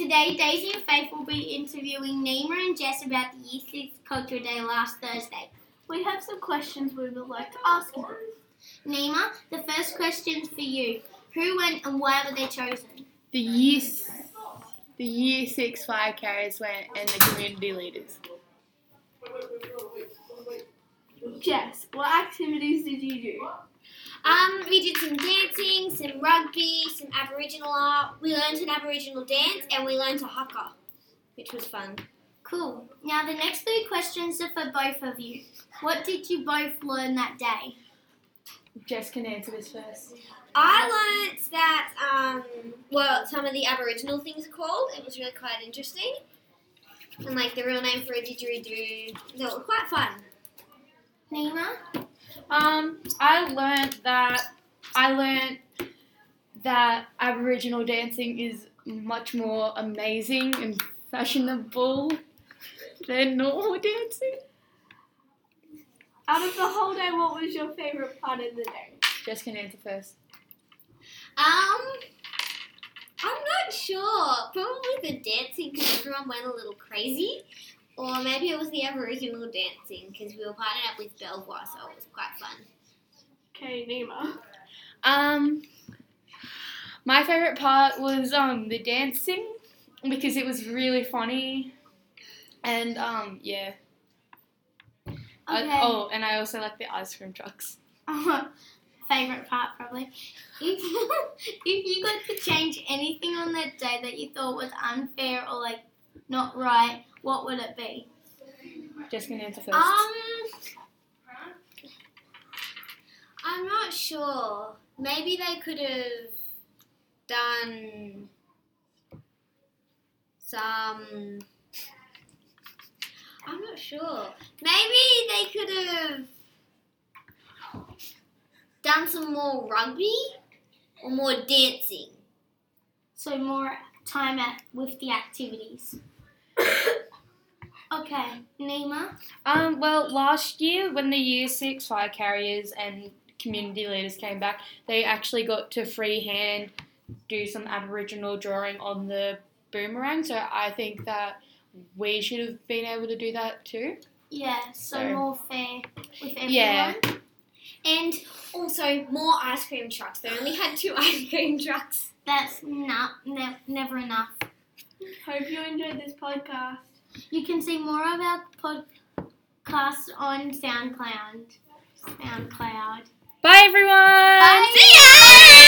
Today, Daisy and Faith will be interviewing Nima and Jess about the Year 6 Cultural Day last Thursday. We have some questions we would like to ask them. Nima, the first question's for you. Who went and why were they chosen? The year, the year six fire carriers went and the community leaders. Jess, what activities did you do? Um, we did some dancing, some rugby, some Aboriginal art. We learned an Aboriginal dance and we learned a haka, which was fun. Cool. Now, the next three questions are for both of you. What did you both learn that day? Jess can answer this first. I learnt that um, well, some of the Aboriginal things are called. It was really quite interesting, and like the real name for a didgeridoo. They were quite fun. Nima? Um, I learned that I learned that Aboriginal dancing is much more amazing and fashionable than normal dancing. Out of the whole day, what was your favourite part of the day? Jess can answer first. Um, I'm not sure. Probably the dancing because everyone went a little crazy. Or maybe it was the Aboriginal dancing because we were partnered up with Belvoir, so it was quite fun. Okay, Nima. Um, my favorite part was um the dancing because it was really funny, and um yeah. I- Okay. oh, and I also like the ice cream trucks. Favorite part, probably. If, if you got to change anything on that day that you thought was unfair or like not right, what would it be? Jess can answer first. Um, I'm not sure. Maybe they could have done some. I'm not sure. Maybe they could have done some more rugby or more dancing. So more time at with the activities. okay, Nima. Um, well, last year when the Year Six fire carriers and community leaders came back, they actually got to freehand do some Aboriginal drawing on the boomerang. So I think that we should have been able to do that too. Yeah, so So- more fair with everyone. Yeah. And also more ice cream trucks. They only had two ice cream trucks. That's not ne- never enough. Hope you enjoyed this podcast. You can see more of our podcast on SoundCloud. SoundCloud. Bye everyone. Bye. See ya!